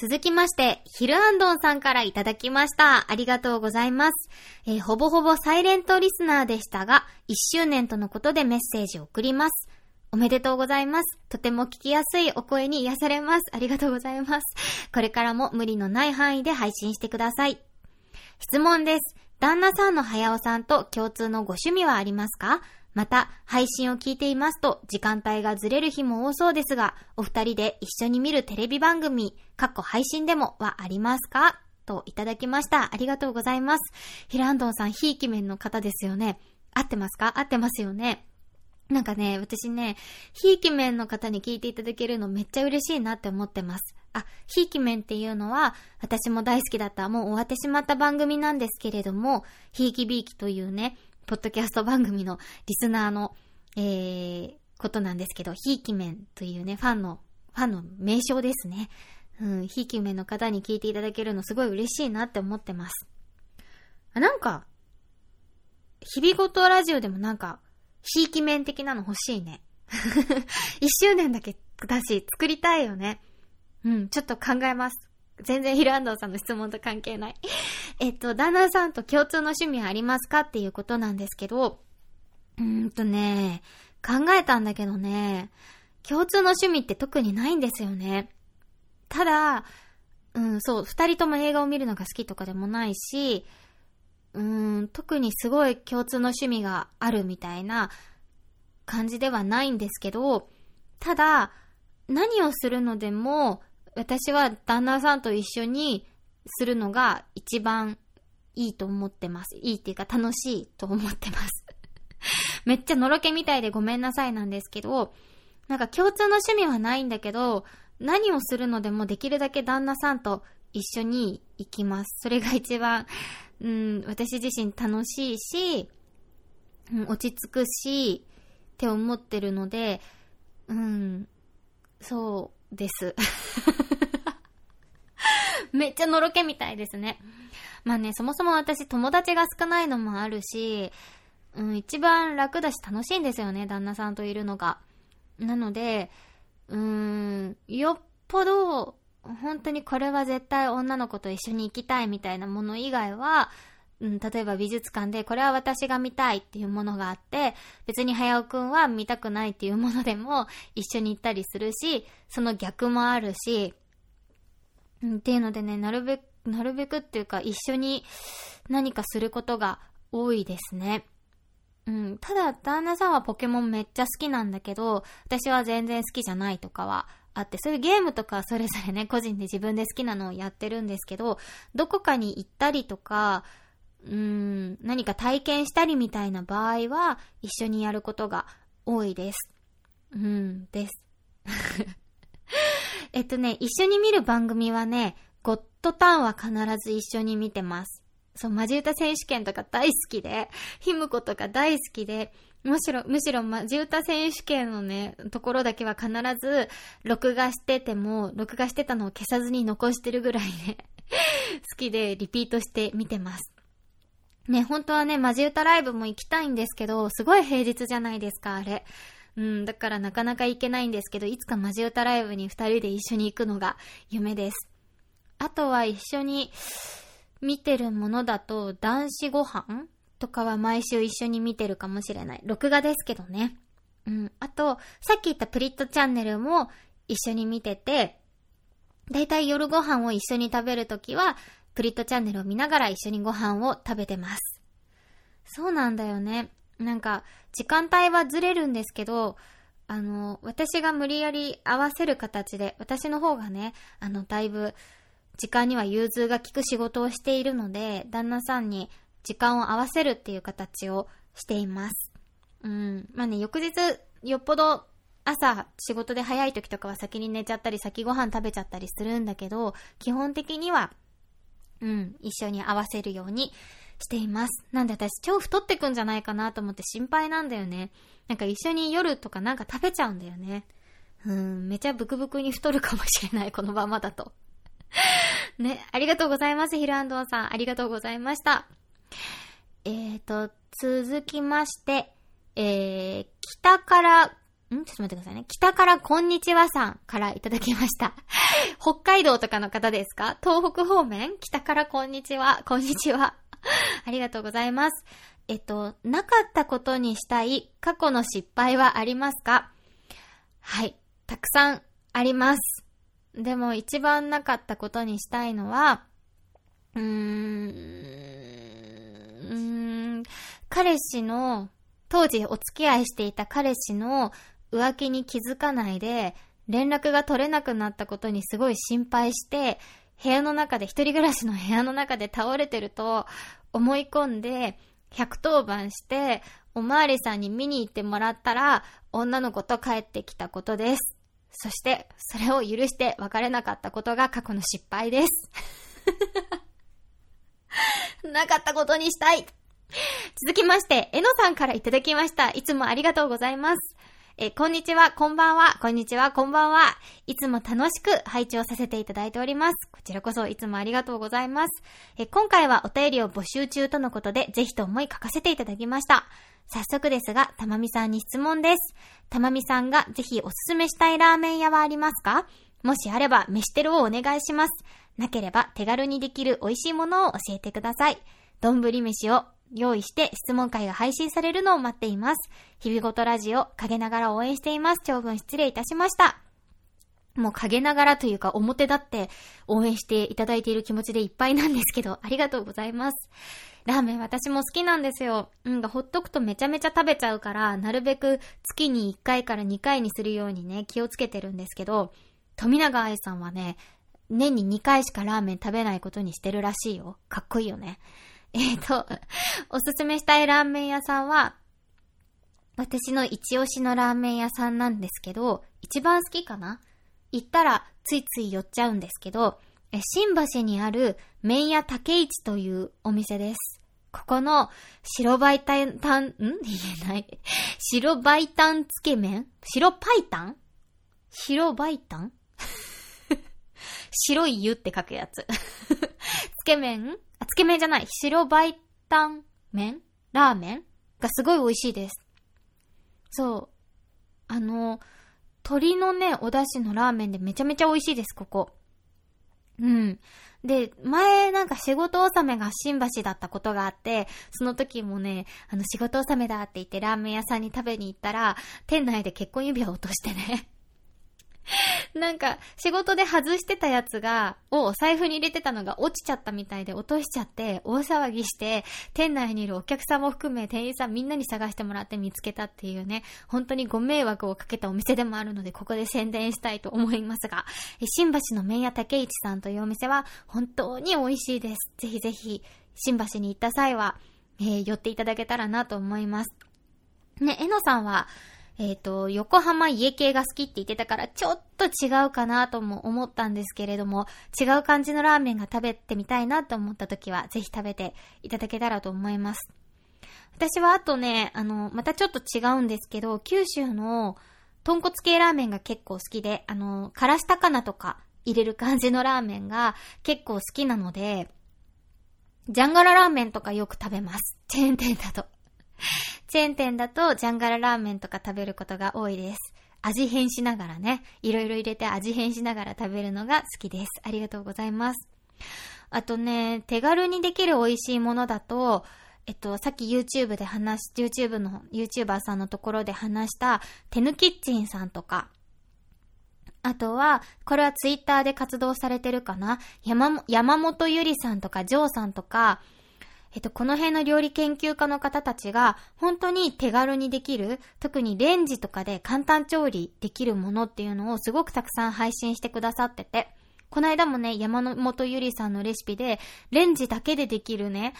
続きまして、ヒルアンドンさんからいただきました。ありがとうございます。えー、ほぼほぼサイレントリスナーでしたが、1周年とのことでメッセージを送ります。おめでとうございます。とても聞きやすいお声に癒されます。ありがとうございます。これからも無理のない範囲で配信してください。質問です。旦那さんの早尾さんと共通のご趣味はありますか？また、配信を聞いていますと、時間帯がずれる日も多そうですが、お二人で一緒に見るテレビ番組、かっこ配信でもはありますか？といただきました。ありがとうございます。ヒランドンさん、ひいき面の方ですよね。合ってますか？合ってますよね。なんかね、私ね、ひいき面の方に聞いていただけるのめっちゃ嬉しいなって思ってます。あ、ひいき面っていうのは、私も大好きだった、もう終わってしまった番組なんですけれども、ひいきびいきというね、ポッドキャスト番組のリスナーの、えー、ことなんですけど、ひいき面というね、ファンの、ファンの名称ですね。うん、ひいき面の方に聞いていただけるのすごい嬉しいなって思ってます。あ、なんか、日々ごとラジオでもなんか、ひいき面的なの欲しいね。一周年だけだし、作りたいよね。うん、ちょっと考えます。全然ヒルアンドンさんの質問と関係ない。えっと、旦那さんと共通の趣味ありますかっていうことなんですけど、うーんとね、考えたんだけどね、共通の趣味って特にないんですよね。ただ、うん、そう、二人とも映画を見るのが好きとかでもないし、うん、特にすごい共通の趣味があるみたいな感じではないんですけど、ただ、何をするのでも、私は旦那さんと一緒にするのが一番いいと思ってます。いいっていうか楽しいと思ってます。めっちゃのろけみたいでごめんなさいなんですけど、なんか共通の趣味はないんだけど、何をするのでもできるだけ旦那さんと一緒に行きます。それが一番、うん、私自身楽しいし、うん、落ち着くし、って思ってるので、うん、そうです。めっちゃのろけみたいですね。まあね、そもそも私友達が少ないのもあるし、うん、一番楽だし楽しいんですよね、旦那さんといるのが。なので、うーん、よっぽど、本当にこれは絶対女の子と一緒に行きたいみたいなもの以外は、うん、例えば美術館でこれは私が見たいっていうものがあって、別に早尾くんは見たくないっていうものでも一緒に行ったりするし、その逆もあるし、うん、っていうのでね、なるべく、なるべくっていうか一緒に何かすることが多いですね。うん、ただ、旦那さんはポケモンめっちゃ好きなんだけど、私は全然好きじゃないとかはあって、そういうゲームとかそれぞれね、個人で自分で好きなのをやってるんですけど、どこかに行ったりとか、うん、何か体験したりみたいな場合は、一緒にやることが多いです。うん、です。えっとね、一緒に見る番組はね、ゴッドタウンは必ず一緒に見てます。そう、マジ歌選手権とか大好きで、ヒムコとか大好きで、むしろ、むしろマジ歌選手権のね、ところだけは必ず、録画してても、録画してたのを消さずに残してるぐらいね、好きでリピートして見てます。ね、本当はね、マジ歌ライブも行きたいんですけど、すごい平日じゃないですか、あれ。うん、だからなかなか行けないんですけど、いつかマジ歌ライブに二人で一緒に行くのが夢です。あとは一緒に見てるものだと、男子ご飯とかは毎週一緒に見てるかもしれない。録画ですけどね。うん。あと、さっき言ったプリットチャンネルも一緒に見てて、だいたい夜ご飯を一緒に食べるときは、プリットチャンネルを見ながら一緒にご飯を食べてます。そうなんだよね。なんか、時間帯はずれるんですけど、あの、私が無理やり合わせる形で、私の方がね、あの、だいぶ、時間には融通が利く仕事をしているので、旦那さんに時間を合わせるっていう形をしています。うん。まあね、翌日、よっぽど朝仕事で早い時とかは先に寝ちゃったり、先ご飯食べちゃったりするんだけど、基本的には、うん、一緒に合わせるようにしています。なんで私超太ってくんじゃないかなと思って心配なんだよね。なんか一緒に夜とかなんか食べちゃうんだよね。うん、めちゃブクブクに太るかもしれない、このままだと。ね、ありがとうございます、ヒルアンドンさん。ありがとうございました。えーと、続きまして、えー、北からん？ちょっと待ってくださいね。北からこんにちはさんからいただきました。北海道とかの方ですか？東北方面？北からこんにちは。こんにちは。ありがとうございます。えっと、なかったことにしたい過去の失敗はありますか？はい。たくさんあります。でも一番なかったことにしたいのは、うーん、うーん彼氏の、当時お付き合いしていた彼氏の浮気に気づかないで、連絡が取れなくなったことにすごい心配して、部屋の中で、一人暮らしの部屋の中で倒れてると思い込んで、110番して、おまわりさんに見に行ってもらったら、女の子と帰ってきたことです。そして、それを許して別れなかったことが過去の失敗です。なかったことにしたい。続きまして、えのさんからいただきました。いつもありがとうございます。え、こんにちは、こんばんは、こんにちは、こんばんは。いつも楽しく拝聴させていただいております。こちらこそいつもありがとうございます。え、今回はお便りを募集中とのことで、ぜひと思い書かせていただきました。早速ですが、たまみさんに質問です。たまみさんがぜひおすすめしたいラーメン屋はありますか？もしあれば、飯テロをお願いします。なければ、手軽にできる美味しいものを教えてください。丼飯を用意して質問会が配信されるのを待っています。日々ごとラジオ、陰ながら応援しています。長文失礼いたしました。もう陰ながらというか表立って応援していただいている気持ちでいっぱいなんですけど、ありがとうございます。ラーメン私も好きなんですよ。うんほっとくとめちゃめちゃ食べちゃうから、なるべく月に1回から2回にするようにね、気をつけてるんですけど、富永愛さんはね、年に2回しかラーメン食べないことにしてるらしいよ。かっこいいよね。えっ、ー、と、おすすめしたいラーメン屋さんは、私の一押しのラーメン屋さんなんですけど、一番好きかな？行ったらついつい寄っちゃうんですけど、新橋にある麺屋竹市というお店です。ここの白バイタン、タン、ん？言えない。白バイタンつけ麺？白パイタン？白バイタン？白い湯って書くやつ。つけ麺、つけ麺じゃない。白バイタン麺？ラーメン？がすごい美味しいです。そう。あの、鶏のね、お出汁のラーメンでめちゃめちゃ美味しいです、ここ。うん。で、前なんか仕事納めが新橋だったことがあって、その時もね、あの仕事納めだって言ってラーメン屋さんに食べに行ったら、店内で結婚指輪を落としてね なんか、仕事で外してたやつが、を財布に入れてたのが落ちちゃったみたいで落としちゃって、大騒ぎして、店内にいるお客さんも含め店員さんみんなに探してもらって見つけたっていうね、本当にご迷惑をかけたお店でもあるので、ここで宣伝したいと思いますが、新橋の麺屋竹市さんというお店は、本当に美味しいです。ぜひぜひ、新橋に行った際は、えー、寄っていただけたらなと思います。ね、えのさんは、えっ、ー、と、横浜家系が好きって言ってたから、ちょっと違うかなとも思ったんですけれども、違う感じのラーメンが食べてみたいなと思った時は、ぜひ食べていただけたらと思います。私はあとね、あの、またちょっと違うんですけど、九州の豚骨系ラーメンが結構好きで、あの、からし高菜とか入れる感じのラーメンが結構好きなので、ジャンガララーメンとかよく食べます。チェーン店だと。チェーン店だとジャンガララーメンとか食べることが多いです。味変しながらね、いろいろ入れて味変しながら食べるのが好きです。ありがとうございます。あとね、手軽にできる美味しいものだと、えっと、さっき YouTube で話し、YouTube の、YouTuber さんのところで話した、テヌキッチンさんとか、あとは、これは Twitter で活動されてるかな山、山本ゆりさんとか、ジョーさんとか、えっと、この辺の料理研究家の方たちが、本当に手軽にできる、特にレンジとかで簡単調理できるものっていうのをすごくたくさん配信してくださってて、この間もね、山本ゆりさんのレシピで、レンジだけでできるね、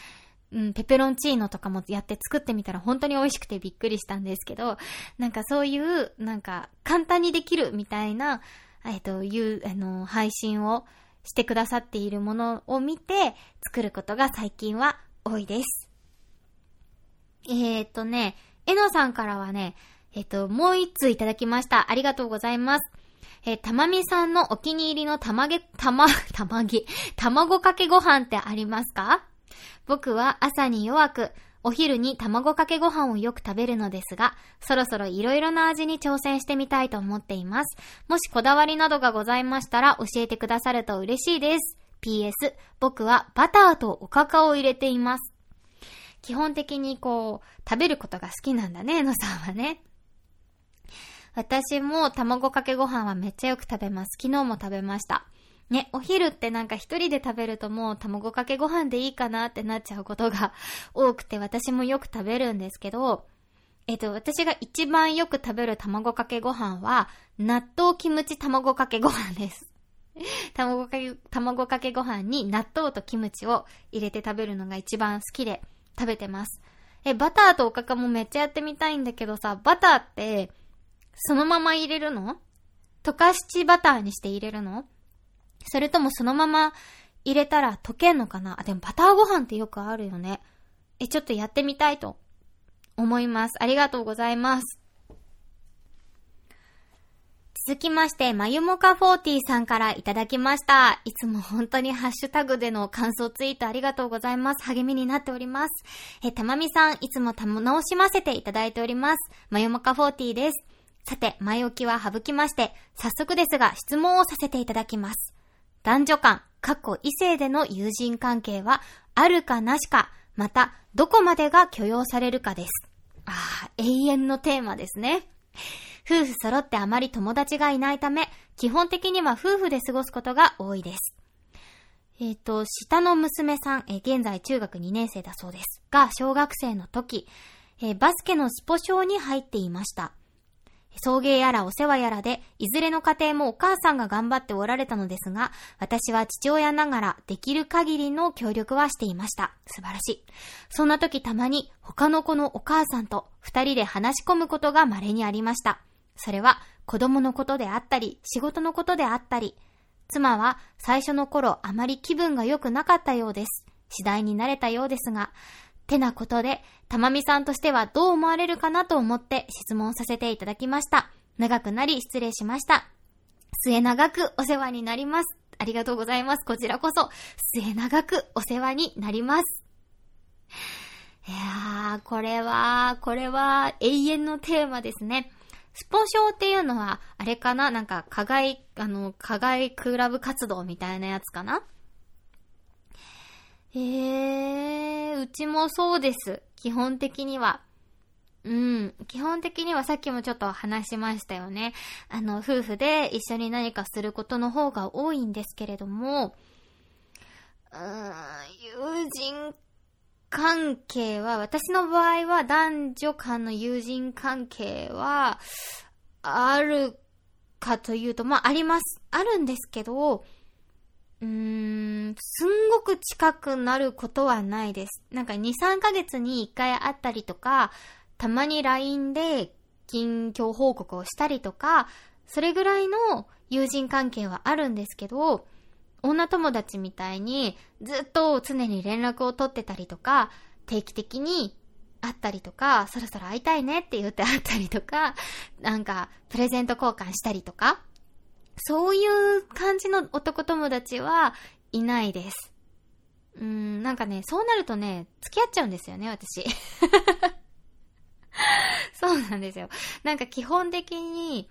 うん、ペペロンチーノとかもやって作ってみたら本当に美味しくてびっくりしたんですけど、なんかそういう、なんか簡単にできるみたいな、えっと、いう、あの、配信をしてくださっているものを見て作ることが最近は多いです。えー、っとね、えのさんからはね、えっと、もう一通いただきました。ありがとうございます。えー、たまみさんのお気に入りのたまげ、たま、たまげ、卵かけご飯ってありますか？僕は朝に弱く、お昼に卵かけご飯をよく食べるのですが、そろそろいろいろな味に挑戦してみたいと思っています。もしこだわりなどがございましたら教えてくださると嬉しいです。PS、僕はバターとおかかを入れています。基本的にこう、食べることが好きなんだね、のさんはね。私も卵かけご飯はめっちゃよく食べます。昨日も食べました。ね、お昼ってなんか一人で食べるともう卵かけご飯でいいかなってなっちゃうことが 多くて私もよく食べるんですけど、えっと、私が一番よく食べる卵かけご飯は、納豆キムチ卵かけご飯です。卵かけ、卵かけご飯に納豆とキムチを入れて食べるのが一番好きで食べてます。え、バターとおかかもめっちゃやってみたいんだけどさ、バターって、そのまま入れるの？溶かしバターにして入れるの？それともそのまま入れたら溶けんのかな？あ、でもバターご飯ってよくあるよね。え、ちょっとやってみたいと思います。ありがとうございます。続きまして、まゆもか40さんからいただきました。いつも本当にハッシュタグでの感想ツイートありがとうございます。励みになっております。え、たまみさん、いつもたも直しませていただいております。まゆもか40です。さて、前置きは省きまして、早速ですが質問をさせていただきます。男女間、過去異性での友人関係は、あるかなしか、また、どこまでが許容されるかです。ああ、永遠のテーマですね。夫婦揃ってあまり友達がいないため、基本的には夫婦で過ごすことが多いです。えっ、ー、と、下の娘さん、えー、現在中学2年生だそうです。が、小学生の時、えー、バスケのスポ少に入っていました。送迎やらお世話やらで、いずれの家庭もお母さんが頑張っておられたのですが、私は父親ながらできる限りの協力はしていました。素晴らしい。そんな時たまに他の子のお母さんと二人で話し込むことが稀にありました。それは子供のことであったり、仕事のことであったり、妻は最初の頃あまり気分が良くなかったようです。次第に慣れたようですが、てなことで、たまみさんとしてはどう思われるかなと思って質問させていただきました。長くなり失礼しました。末長くお世話になります。ありがとうございます。こちらこそ、末長くお世話になります。いやー、これは、これは永遠のテーマですね。スポ少っていうのは、あれかな？なんか、課外、あの、課外クラブ活動みたいなやつかな？へえー、うちもそうです。基本的には。うん。基本的にはさっきもちょっと話しましたよね。あの、夫婦で一緒に何かすることの方が多いんですけれども、うーん、友人関係は、私の場合は男女間の友人関係は、あるかというと、まあ、あります。あるんですけど、うーん、すんごく近くなることはないです。なんか2、3ヶ月に1回会ったりとか、たまに LINE で近況報告をしたりとか、それぐらいの友人関係はあるんですけど、女友達みたいにずっと常に連絡を取ってたりとか、定期的に会ったりとか、そろそろ会いたいねって言って会ったりとか、なんかプレゼント交換したりとか、そういう感じの男友達はいないです。うん、なんかね、そうなるとね、付き合っちゃうんですよね、私。そうなんですよ。なんか基本的に、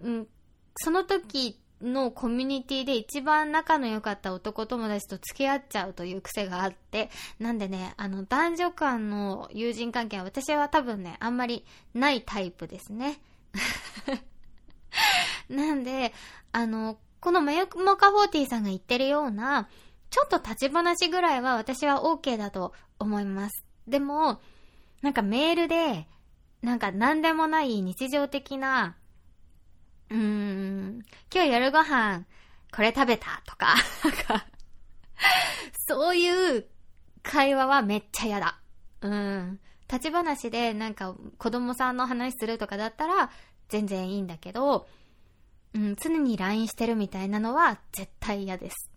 うん、その時のコミュニティで一番仲の良かった男友達と付き合っちゃうという癖があって、なんでね、あの、男女間の友人関係は私は多分ね、あんまりないタイプですね。なんで、あの、このマヨモカフォーティーさんが言ってるような、ちょっと立ち話ぐらいは私は OK だと思います。でも、なんかメールで、なんか何でもない日常的な、うん、今日夜ご飯これ食べた？とか、そういう会話はめっちゃ嫌だ。うん。立ち話でなんか子供さんの話するとかだったら全然いいんだけど、うん、常に LINE してるみたいなのは絶対嫌です。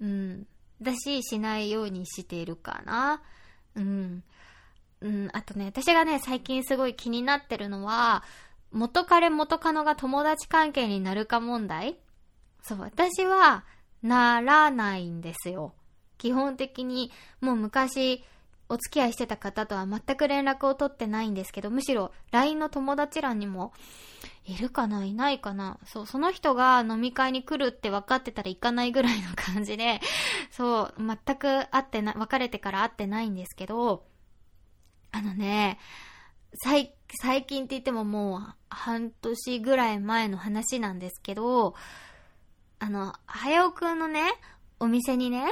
うん。だし、しないようにしているかな。うん。うん、あとね、私がね、最近すごい気になってるのは、元彼元カノが友達関係になるか問題？そう、私は、ならないんですよ。基本的に、もう昔、お付き合いしてた方とは全く連絡を取ってないんですけど、むしろ LINE の友達欄にも、いるかないないかなそう、その人が飲み会に来るって分かってたら行かないぐらいの感じで、そう、全く会ってな、別れてから会ってないんですけど、あのね、最、最近って言ってももう半年ぐらい前の話なんですけど、あの、はやおくんのね、お店にね、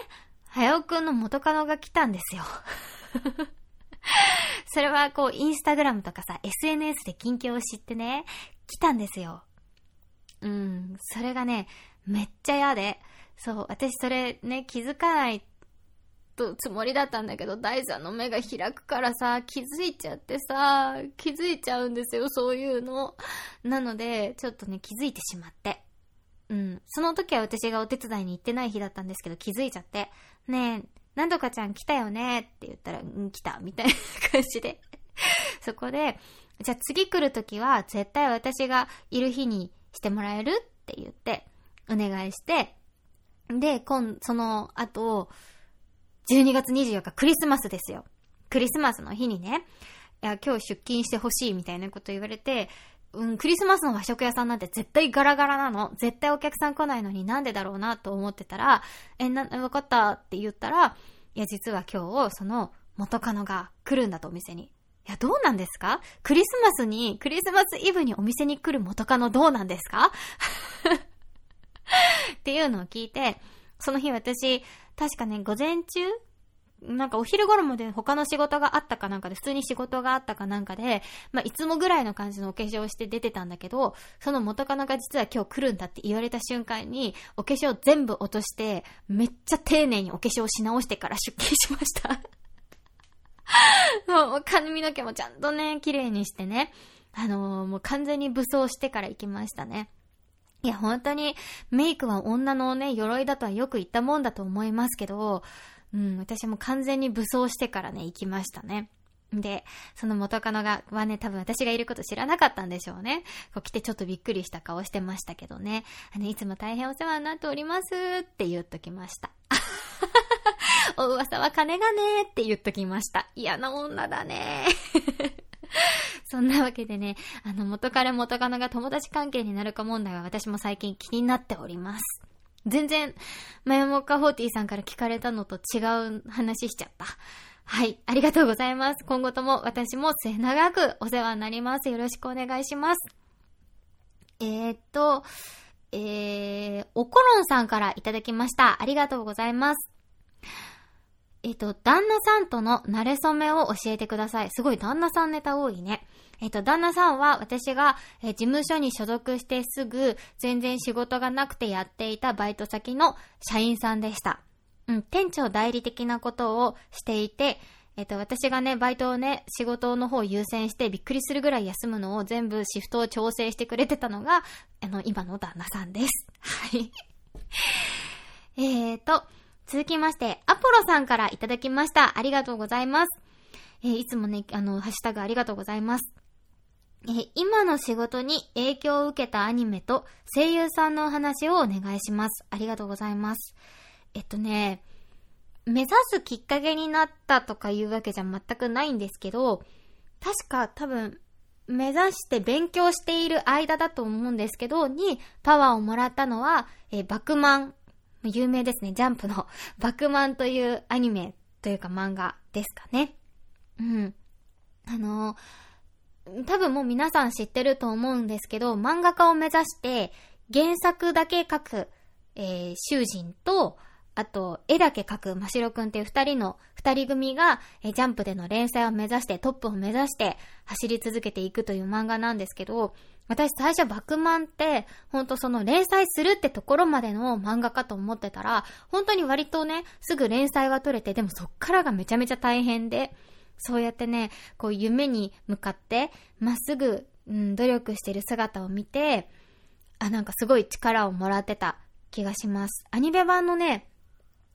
はやおくんの元カノが来たんですよ。それはこう、インスタグラムとかさ、SNS で近況を知ってね、来たんですよ。うん、それがね、めっちゃ嫌で、そう、私それね、気づかないとつもりだったんだけど、大ちゃんの目が開くからさ、気づいちゃってさ、気づいちゃうんですよ、そういうの。なので、ちょっとね、気づいてしまって。うん。その時は私がお手伝いに行ってない日だったんですけど、気づいちゃって。ねえ、なんとかちゃん来たよねって言ったら、うん、来た、みたいな感じでそこで、じゃあ次来る時は絶対私がいる日にしてもらえる？って言って、お願いして、で、今、その後、12月24日クリスマスですよ。クリスマスの日にね、いや、今日出勤してほしいみたいなこと言われて、うん、クリスマスの和食屋さんなんて絶対ガラガラなの。絶対お客さん来ないのになんでだろうなと思ってたら、え、な、わかったって言ったら、いや、実は今日、その元カノが来るんだとお店に。いや、どうなんですか？クリスマスに、クリスマスイブにお店に来る元カノどうなんですか？っていうのを聞いて、その日私、確かね、午前中なんかお昼頃まで他の仕事があったかなんかで、普通に仕事があったかなんかで、まあ、いつもぐらいの感じのお化粧をして出てたんだけど、その元カノが実は今日来るんだって言われた瞬間に、お化粧全部落として、めっちゃ丁寧にお化粧し直してから出勤しました もう髪の毛もちゃんとね、綺麗にしてね、あのー、もう完全に武装してから行きましたね。いや、本当にメイクは女のね、鎧だとはよく言ったもんだと思いますけど、うん、私も完全に武装してからね、行きましたね。で、その元カノが、はね、多分私がいること知らなかったんでしょうね。こう来てちょっとびっくりした顔してましたけどね。あの、いつも大変お世話になっておりますって言っときました。お噂は金がねって言っときました。嫌な女だね そんなわけでね、あの、元彼元カノが友達関係になるか問題は私も最近気になっております。全然、マヤモッカフォーティーさんから聞かれたのと違う話しちゃった。はい、ありがとうございます。今後とも私も末長くお世話になります。よろしくお願いします。えー、っと、えー、おころんさんからいただきました。ありがとうございます。えっ、と、旦那さんとの慣れ初めを教えてください。すごい旦那さんネタ多いね。えっ、と、旦那さんは私が、えー、事務所に所属してすぐ全然仕事がなくてやっていたバイト先の社員さんでした。うん、店長代理的なことをしていて、えっ、と、私がね、バイトをね、仕事の方を優先してびっくりするぐらい休むのを全部シフトを調整してくれてたのが、あの、今の旦那さんです。はい。えーと、続きまして、アポロさんからいただきました。ありがとうございます。えー、いつもね、あの、ハッシュタグありがとうございます。えー、今の仕事に影響を受けたアニメと声優さんのお話をお願いします。ありがとうございます。えっとね、目指すきっかけになったとかいうわけじゃ全くないんですけど、確か多分、目指して勉強している間だと思うんですけど、にパワーをもらったのは、えー、バクマン、有名ですね、ジャンプの バクマンというアニメというか漫画ですかね。うん。あの多分もう皆さん知ってると思うんですけど、漫画家を目指して原作だけ書く、えー、囚人と、あと、絵だけ描くましろくんっていう二人の、二人組が、ジャンプでの連載を目指して、トップを目指して走り続けていくという漫画なんですけど、私最初バクマンって、ほんとその連載するってところまでの漫画かと思ってたら、本当に割とね、すぐ連載は取れて、でもそっからがめちゃめちゃ大変で、そうやってね、こう夢に向かって、まっすぐ、うん、努力してる姿を見て、あ、なんかすごい力をもらってた気がします。アニメ版のね、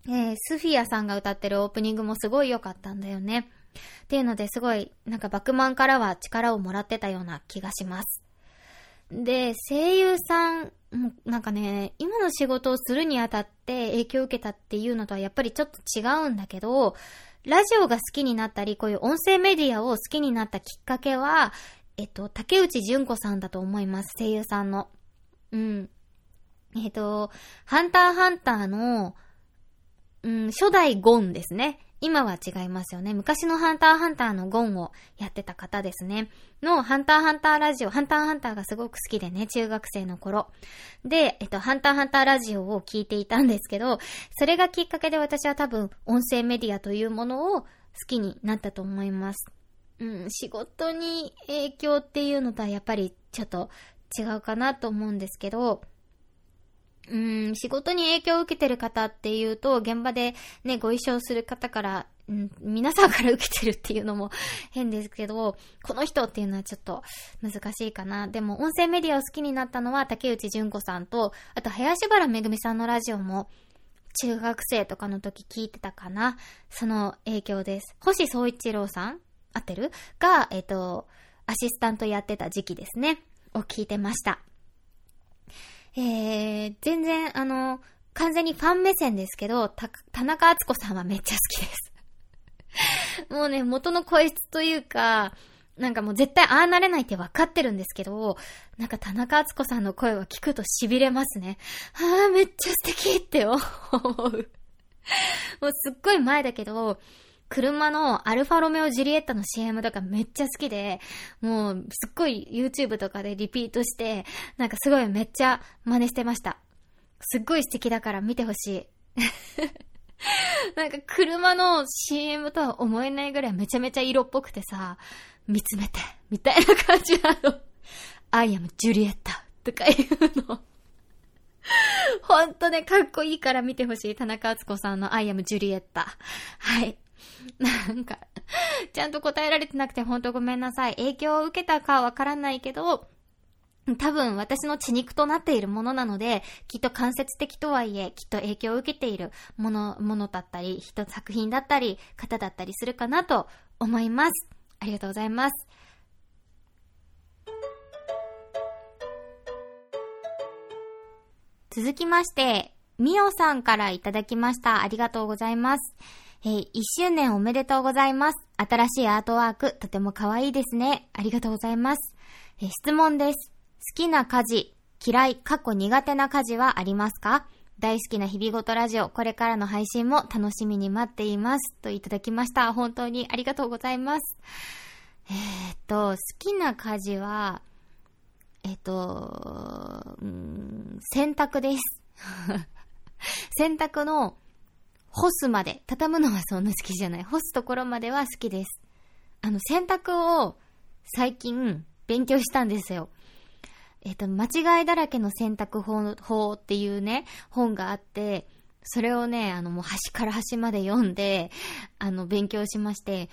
えー、スフィアさんが歌ってるオープニングもすごい良かったんだよね。っていうのですごい、なんかバクマンからは力をもらってたような気がします。で、声優さん、なんかね、今の仕事をするにあたって影響を受けたっていうのとはやっぱりちょっと違うんだけど、ラジオが好きになったり、こういう音声メディアを好きになったきっかけは、えっと、竹内純子さんだと思います。声優さんの。うん。えっと、ハンターハンターの、うん、初代ゴンですね。今は違いますよね。昔のハンターハンターのゴンをやってた方ですね。のハンターハンターラジオ、ハンターハンターがすごく好きでね、中学生の頃。で、えっと、ハンターハンターラジオを聞いていたんですけど、それがきっかけで私は多分音声メディアというものを好きになったと思います。うん、仕事に影響っていうのとはやっぱりちょっと違うかなと思うんですけど、うん、仕事に影響を受けてる方っていうと、現場でね、ご一緒する方から、うん、皆さんから受けてるっていうのも 変ですけど、この人っていうのはちょっと難しいかな。でも、音声メディアを好きになったのは竹内純子さんと、あと、林原めぐみさんのラジオも、中学生とかの時聞いてたかな。その影響です。星総一郎さん合ってる？が、えっ、と、アシスタントやってた時期ですね。を聞いてました。えー、全然、あの、完全にファン目線ですけど、た、田中敦子さんはめっちゃ好きです。もうね、元の声質というか、なんかもう絶対ああなれないって分かってるんですけど、なんか田中敦子さんの声を聞くと痺れますね。ああ、めっちゃ素敵って思う。もうすっごい前だけど、車のアルファロメオジュリエッタの CM とかめっちゃ好きで、もうすっごい YouTube とかでリピートして、なんかすごいめっちゃ真似してました。すっごい素敵だから見てほしい。なんか車の CM とは思えないぐらいめちゃめちゃ色っぽくてさ、見つめて、みたいな感じなの。I am ジュリエッタとかいうの。ほんとね、かっこいいから見てほしい。田中敦子さんの I am ジュリエッタ。はい。なんか、ちゃんと答えられてなくてほんとごめんなさい。影響を受けたかわからないけど、多分私の血肉となっているものなので、きっと間接的とはいえ、きっと影響を受けているもの、ものだったり、人、作品だったり、方だったりするかなと思います。ありがとうございます。続きまして、みおさんからいただきました。ありがとうございます。えー、1周年おめでとうございます。新しいアートワーク、とても可愛いですね。ありがとうございます。えー、質問です。好きな家事、嫌い、過去苦手な家事はありますか？大好きな日々ごとラジオ、これからの配信も楽しみに待っています。といただきました。本当にありがとうございます。えー、っと、好きな家事は、え、っと、うん、洗濯です。洗濯の干すまで、畳むのはそんな好きじゃない。干すところまでは好きです。あの、洗濯を最近勉強したんですよ。えっ、と、間違いだらけの洗濯法法っていうね、本があって、それをね、あの、もう端から端まで読んで、あの、勉強しまして、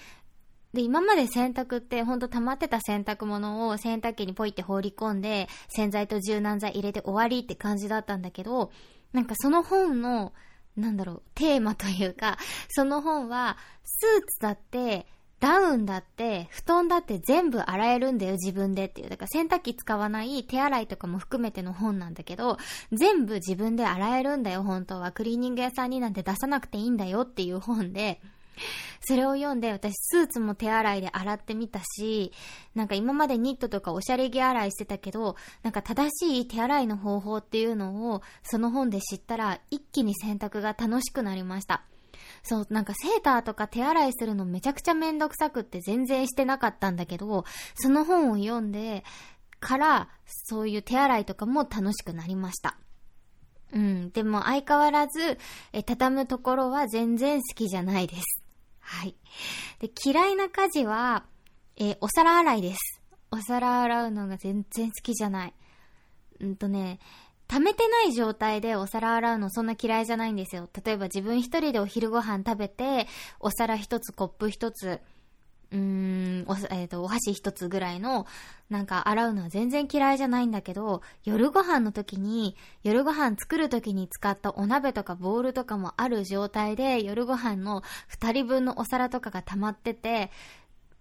で、今まで洗濯ってほんと溜まってた洗濯物を洗濯機にポイって放り込んで、洗剤と柔軟剤入れて終わりって感じだったんだけど、なんかその本のなんだろう、テーマというか、その本は、スーツだって、ダウンだって、布団だって全部洗えるんだよ、自分でっていう。だから洗濯機使わない手洗いとかも含めての本なんだけど、全部自分で洗えるんだよ、本当は。クリーニング屋さんになんて出さなくていいんだよっていう本で、それを読んで、私スーツも手洗いで洗ってみたし、なんか今までニットとかおしゃれ着洗いしてたけど、なんか正しい手洗いの方法っていうのを、その本で知ったら、一気に洗濯が楽しくなりました。そう、なんかセーターとか手洗いするのめちゃくちゃめんどくさくって全然してなかったんだけど、その本を読んでから、そういう手洗いとかも楽しくなりました。うん。でも相変わらず、え、畳むところは全然好きじゃないです。はい。で、嫌いな家事は、えー、お皿洗いです。お皿洗うのが全然好きじゃない。うんとね、溜めてない状態でお皿洗うのそんな嫌いじゃないんですよ。例えば自分一人でお昼ご飯食べて、お皿一つ、コップ一つ、うーん、お、えっ、ー、と、お箸一つぐらいの、なんか洗うのは全然嫌いじゃないんだけど、夜ご飯の時に、夜ご飯作る時に使ったお鍋とかボールとかもある状態で、夜ご飯の二人分のお皿とかが溜まってて、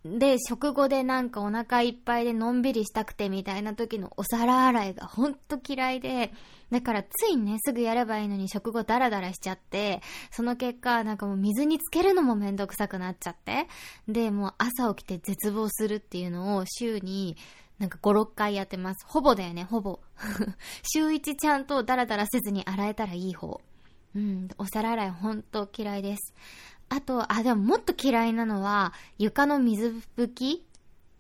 で、食後でなんかお腹いっぱいでのんびりしたくてみたいな時のお皿洗いがほんと嫌いで、だからついね、すぐやればいいのに食後ダラダラしちゃって、その結果、なんかもう水につけるのもめんどくさくなっちゃって、で、もう朝起きて絶望するっていうのを週になんか5、6回やってます。ほぼだよね、ほぼ。週1ちゃんとダラダラせずに洗えたらいい方。うん、お皿洗いほんと嫌いです。あと、あ、でももっと嫌いなのは、床の水拭き？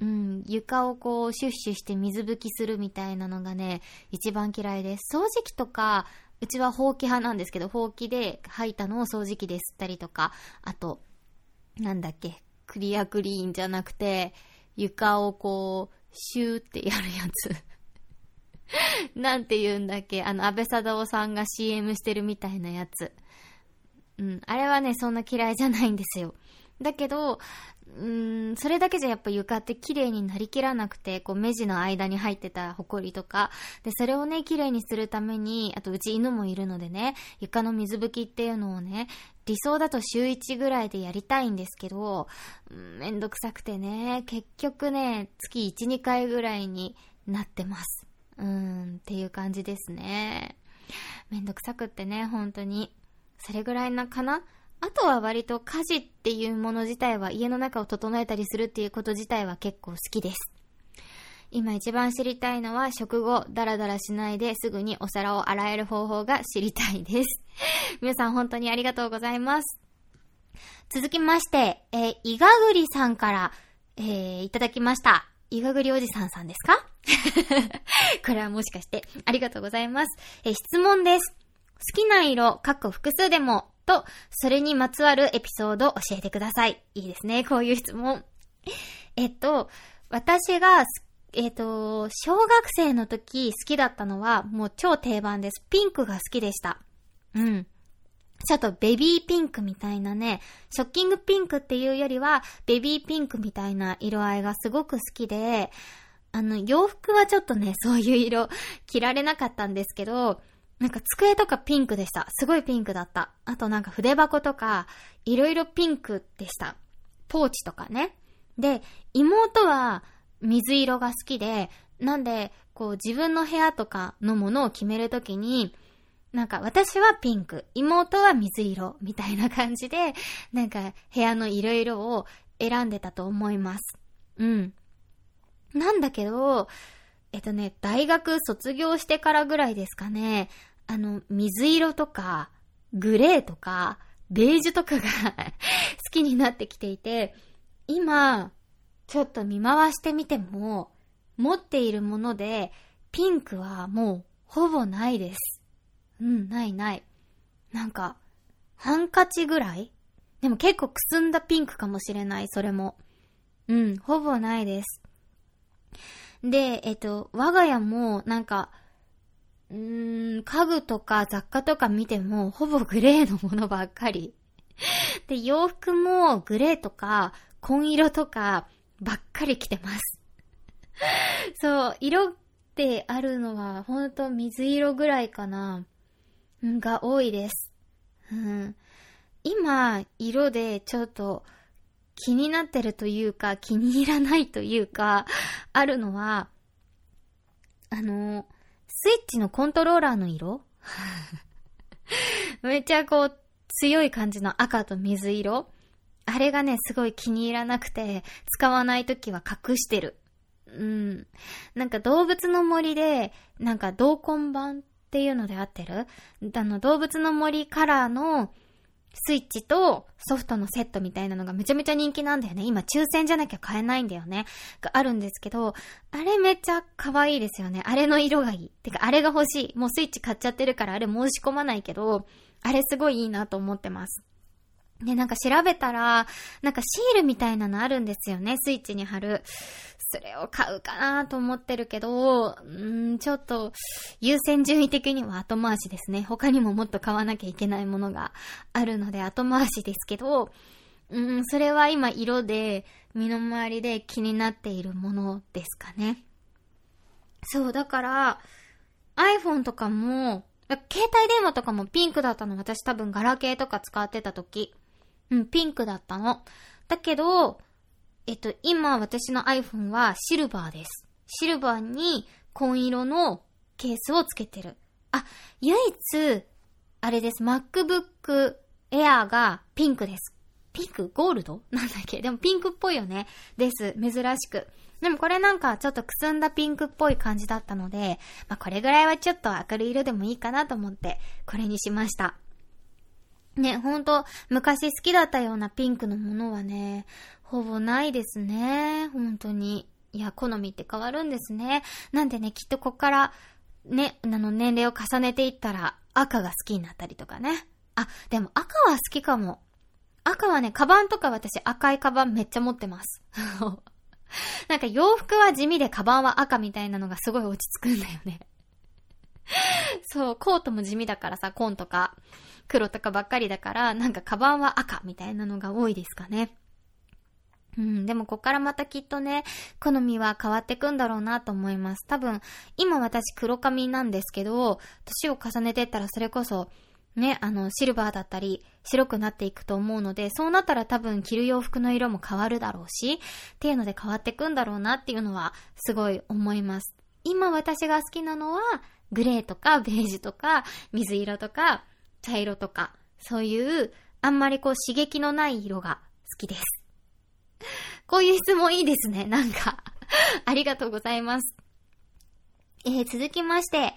うん、床をこう、シュッシュして水拭きするみたいなのがね、一番嫌いです。掃除機とか、うちはほうき派なんですけど、ほうきで吐いたのを掃除機で吸ったりとか、あと、なんだっけ、クリアクリーンじゃなくて、床をこう、シューってやるやつ。なんて言うんだっけあの、安倍貞夫さんが CM してるみたいなやつ。うん、あれはね、そんな嫌いじゃないんですよ。だけど、うん、それだけじゃやっぱ床って綺麗になりきらなくて、こう目地の間に入ってたホコリとか、で、それをね、綺麗にするために、あとうち犬もいるのでね、床の水拭きっていうのをね、理想だと週1ぐらいでやりたいんですけど、めんどくさくてね、結局ね、月1、2回ぐらいになってます。うん、っていう感じですね。めんどくさくってね、本当に。それぐらいなかな？あとは割と家事っていうもの自体は家の中を整えたりするっていうこと自体は結構好きです。今一番知りたいのは食後ダラダラしないですぐにお皿を洗える方法が知りたいです。皆さん本当にありがとうございます。続きまして、えー、いがぐりさんから、えー、いただきました。いがぐりおじさんさんですか？これはもしかして、ありがとうございます。えー、質問です。好きな色、かっこ複数でも、と、それにまつわるエピソードを教えてください。いいですね、こういう質問。えっと、私が、えっと、小学生の時好きだったのは、もう超定番です。ピンクが好きでした。うん。ちょっとベビーピンクみたいなね、ショッキングピンクっていうよりは、ベビーピンクみたいな色合いがすごく好きで、あの、洋服はちょっとね、そういう色着られなかったんですけど、なんか机とかピンクでした。すごいピンクだった。あとなんか筆箱とか、いろいろピンクでした。ポーチとかね。で、妹は水色が好きで、なんで、こう自分の部屋とかのものを決めるときに、なんか私はピンク、妹は水色、みたいな感じで、なんか部屋の色々を選んでたと思います。うん。なんだけど、えっとね、大学卒業してからぐらいですかね、あの、水色とか、グレーとか、ベージュとかが 好きになってきていて、今、ちょっと見回してみても、持っているもので、ピンクはもう、ほぼないです。うん、ないない。なんか、ハンカチぐらい？でも結構くすんだピンクかもしれない、それも。うん、ほぼないです。で、えっと、我が家もなんか、うーん、家具とか雑貨とか見ても、ほぼグレーのものばっかり。で、洋服もグレーとか、紺色とか、ばっかり着てます。そう、色ってあるのは、ほんと水色ぐらいかな。が多いです。うん。今、色でちょっと気になってるというか、気に入らないというか、あるのは、あの、スイッチのコントローラーの色？めっちゃこう、強い感じの赤と水色あれがね、すごい気に入らなくて、使わないときは隠してる。うん。なんか動物の森で、なんか同梱版っていうので合ってる？あの、動物の森カラーのスイッチとソフトのセットみたいなのがめちゃめちゃ人気なんだよね。今抽選じゃなきゃ買えないんだよね。があるんですけど、あれめっちゃ可愛いですよね。あれの色がいい。てか、あれが欲しい。もうスイッチ買っちゃってるからあれ申し込まないけど、あれすごいいいなと思ってます。で、なんか調べたら、なんかシールみたいなのあるんですよね。スイッチに貼る。それを買うかなと思ってるけど、うん、ちょっと、優先順位的には後回しですね。他にももっと買わなきゃいけないものがあるので後回しですけど、うん、それは今色で、身の回りで気になっているものですかね。そう、だから、iPhone とかも、携帯電話とかもピンクだったの。私多分ガラケーとか使ってた時。うん、ピンクだったの。だけど、えっと、今私の iPhone はシルバーです。シルバーに紺色のケースをつけてる。あ、唯一、あれです。MacBook Air がピンクです。ピンク？ゴールド？なんだっけ？でもピンクっぽいよね。です。珍しく。でもこれなんかちょっとくすんだピンクっぽい感じだったので、まあこれぐらいはちょっと明るい色でもいいかなと思って、これにしました。ね、ほんと、昔好きだったようなピンクのものはね、ほぼないですね。本当に。いや、好みって変わるんですね。なんでね、きっとこっから、ね、あの、年齢を重ねていったら、赤が好きになったりとかね。あ、でも赤は好きかも。赤はね、カバンとか私赤いカバンめっちゃ持ってます。なんか洋服は地味でカバンは赤みたいなのがすごい落ち着くんだよね。そう、コートも地味だからさ、紺とか黒とかばっかりだから、なんかカバンは赤みたいなのが多いですかね。うん、でもこっからまたきっとね、好みは変わってくんだろうなと思います。多分、今私黒髪なんですけど、年を重ねてったらそれこそ、ね、あの、シルバーだったり、白くなっていくと思うので、そうなったら多分着る洋服の色も変わるだろうし、っていうので変わってくんだろうなっていうのは、すごい思います。今私が好きなのは、グレーとかベージュとか、水色とか、茶色とか、そういう、あんまりこう刺激のない色が好きです。こういう質問いいですね。なんか ありがとうございます。えー、続きまして、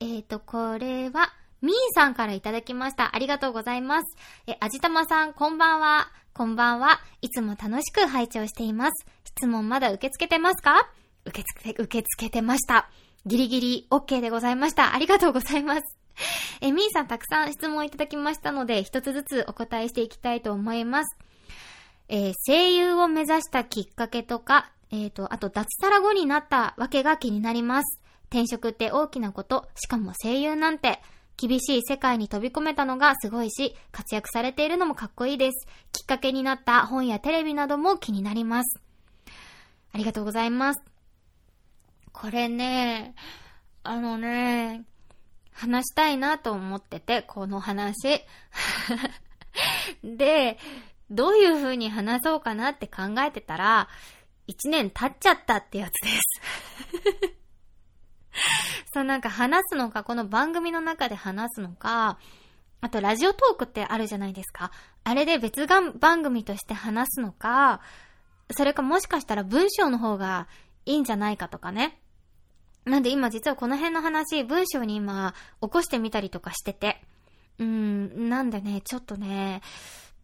えっ、ー、と、これは、みーさんからいただきました。ありがとうございます。え、あじたまさん、こんばんは。こんばんは。いつも楽しく拝聴しています。質問まだ受け付けてますか？受け付け、受け付けてました。ギリギリ OK でございました。ありがとうございます。え、みーさんたくさん質問いただきましたので、一つずつお答えしていきたいと思います。えー、声優を目指したきっかけとか、えっ、ー、と、あと脱サラ後になったわけが気になります。転職って大きなこと、しかも声優なんて、厳しい世界に飛び込めたのがすごいし、活躍されているのもかっこいいです。きっかけになった本やテレビなども気になります。ありがとうございます。これね、あのね、話したいなと思ってて、この話。で、どういう風に話そうかなって考えてたら、一年経っちゃったってやつです そう、なんか話すのか、この番組の中で話すのか、あとラジオトークってあるじゃないですか。あれで別が番組として話すのか、それかもしかしたら文章の方がいいんじゃないかとかね。なんで今実はこの辺の話、文章に今起こしてみたりとかしてて。うん、なんでね、ちょっとね、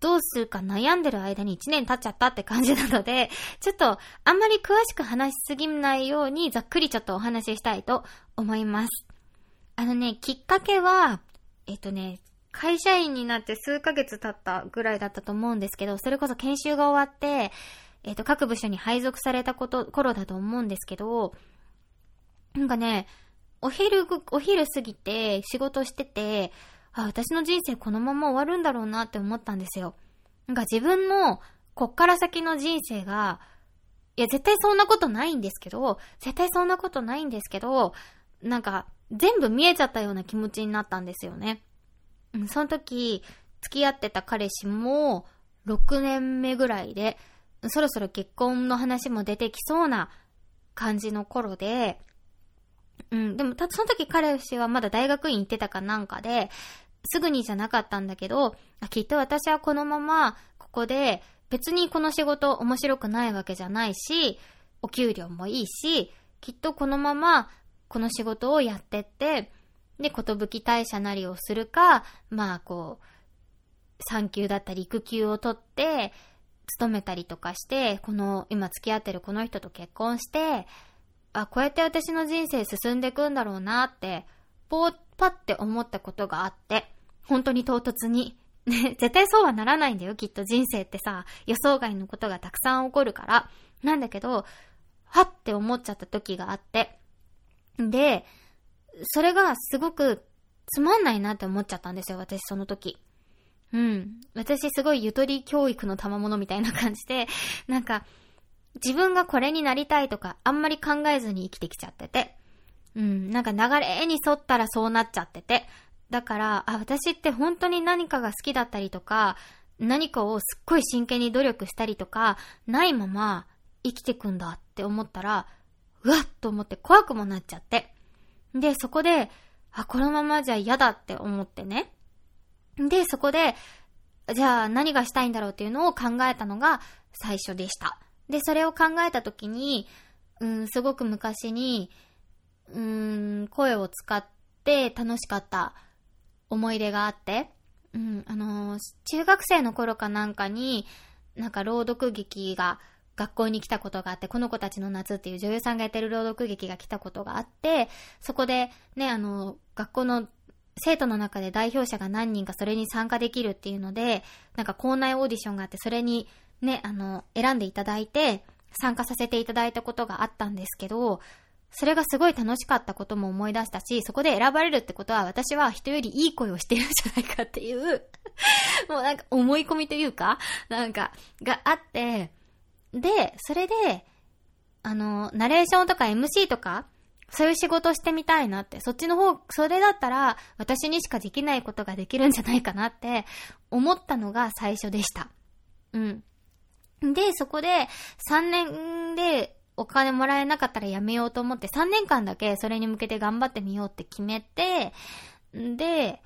どうするか悩んでる間に1年経っちゃったって感じなので、ちょっとあんまり詳しく話しすぎないようにざっくりちょっとお話ししたいと思います。あのね、きっかけは、えっとね、会社員になって数ヶ月経ったぐらいだったと思うんですけど、それこそ研修が終わって、えっと、各部署に配属されたこと、頃だと思うんですけど、なんかね、お昼、お昼過ぎて仕事してて、あ、私の人生このまま終わるんだろうなって思ったんですよ。なんか自分のこっから先の人生が、いや、絶対そんなことないんですけど、絶対そんなことないんですけど、なんか、全部見えちゃったような気持ちになったんですよね。その時、付き合ってた彼氏も、6年目ぐらいで、そろそろ結婚の話も出てきそうな感じの頃で、うん、でも、た、その時彼氏はまだ大学院行ってたかなんかで、すぐにじゃなかったんだけど、きっと私はこのまま、ここで、別にこの仕事面白くないわけじゃないし、お給料もいいし、きっとこのまま、この仕事をやってって、で、ことぶき退社なりをするか、まあ、こう、産休だったり育休を取って、勤めたりとかして、この、今付き合ってるこの人と結婚して、あ、こうやって私の人生進んでいくんだろうなって、ぽーパって思ったことがあって、本当に唐突に。ね、絶対そうはならないんだよ、きっと人生ってさ、予想外のことがたくさん起こるから。なんだけど、はって思っちゃった時があって。で、それがすごくつまんないなって思っちゃったんですよ、私その時。うん。私すごいゆとり教育の賜物みたいな感じで、なんか、自分がこれになりたいとか、あんまり考えずに生きてきちゃってて。うん、なんか流れに沿ったらそうなっちゃってて。だから、あ、私って本当に何かが好きだったりとか、何かをすっごい真剣に努力したりとか、ないまま生きてくんだって思ったら、うわっと思って怖くもなっちゃって。で、そこで、あ、このままじゃ嫌だって思ってね。で、そこで、じゃあ何がしたいんだろうっていうのを考えたのが最初でした。で、それを考えた時に、うん、すごく昔に、うん、声を使って楽しかった思い出があって、うん、あのー、中学生の頃かなんかに、なんか朗読劇が学校に来たことがあって、この子たちの夏っていう女優さんがやってる朗読劇が来たことがあって、そこでね、あの、学校の生徒の中で代表者が何人かそれに参加できるっていうので、なんか校内オーディションがあって、それにね、あの、選んでいただいて、参加させていただいたことがあったんですけど、それがすごい楽しかったことも思い出したし、そこで選ばれるってことは私は人よりいい声をしてるんじゃないかっていう もうなんか思い込みというか、なんか、があって、で、それで、あの、ナレーションとか MC とか、そういう仕事してみたいなって、そっちの方、それだったら私にしかできないことができるんじゃないかなって思ったのが最初でした。うん。で、そこで3年でお金もらえなかったらやめようと思って3年間だけそれに向けて頑張ってみようって決めて、で、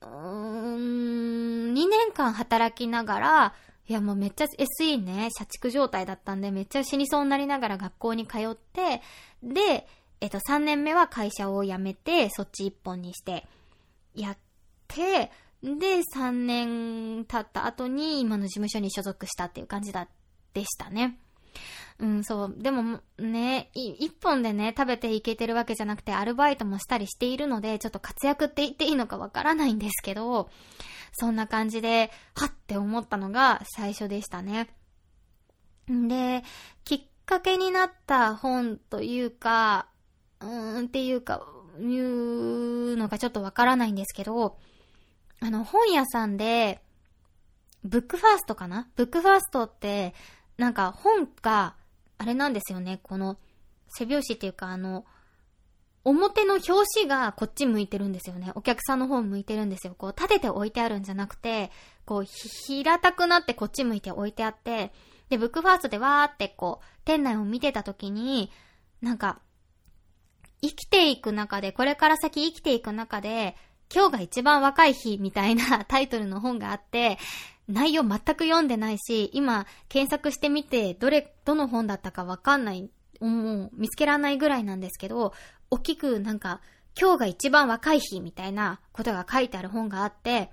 うーん、2年間働きながら、いやもうめっちゃ SE ね、社畜状態だったんでめっちゃ死にそうになりながら学校に通って、で、えっと3年目は会社を辞めて、そっち一本にして、やって、で、3年経った後に今の事務所に所属したっていう感じだ、でしたね。うん、そう。でもね、一本でね、食べていけてるわけじゃなくて、アルバイトもしたりしているので、ちょっと活躍って言っていいのかわからないんですけど、そんな感じで、はって思ったのが最初でしたね。んで、きっかけになった本というか、うーんっていうか、いうのがちょっとわからないんですけど、あの、本屋さんで、ブックファーストかな？ブックファーストって、なんか本が、あれなんですよね、この、背表紙っていうかあの、表の表紙がこっち向いてるんですよね。お客さんの方向いてるんですよ。こう立てて置いてあるんじゃなくて、こう平たくなってこっち向いて置いてあって、で、ブックファーストでわーってこう、店内を見てた時に、なんか、生きていく中で、これから先生きていく中で、今日が一番若い日みたいな タイトルの本があって、内容全く読んでないし、今検索してみて、どれ、どの本だったかわかんない、もう見つけられないぐらいなんですけど、大きくなんか、今日が一番若い日みたいなことが書いてある本があって、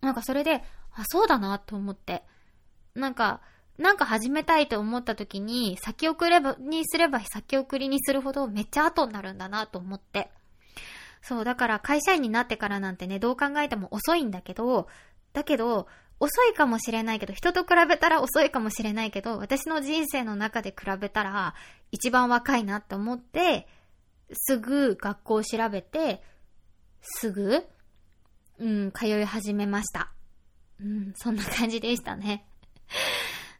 なんかそれで、あ、そうだなと思って。なんか、なんか始めたいと思った時に、先送れば、にすれば先送りにするほどめっちゃ後になるんだなと思って。そう、だから会社員になってからなんてね、どう考えても遅いんだけど、だけど、遅いかもしれないけど、人と比べたら遅いかもしれないけど、私の人生の中で比べたら、一番若いなって思って、すぐ学校を調べて、すぐ、うん、通い始めました。うん、そんな感じでしたね。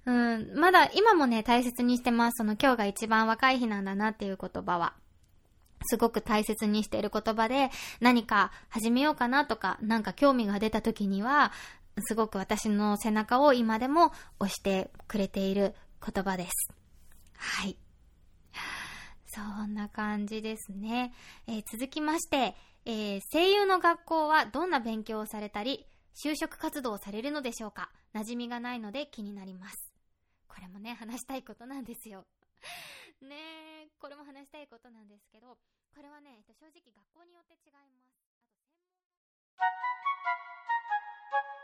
うん、まだ今もね、大切にしてます。その今日が一番若い日なんだなっていう言葉は。すごく大切にしている言葉で、何か始めようかなとか、なんか興味が出た時には、すごく私の背中を今でも押してくれている言葉です。はい。そんな感じですね。えー、続きまして、えー、声優の学校はどんな勉強をされたり、就職活動をされるのでしょうか馴染みがないので気になります。これもね、話したいことなんですよ。ねえ、これも話したいことなんですけど、これはね、えっと、正直学校によって違います。あと専門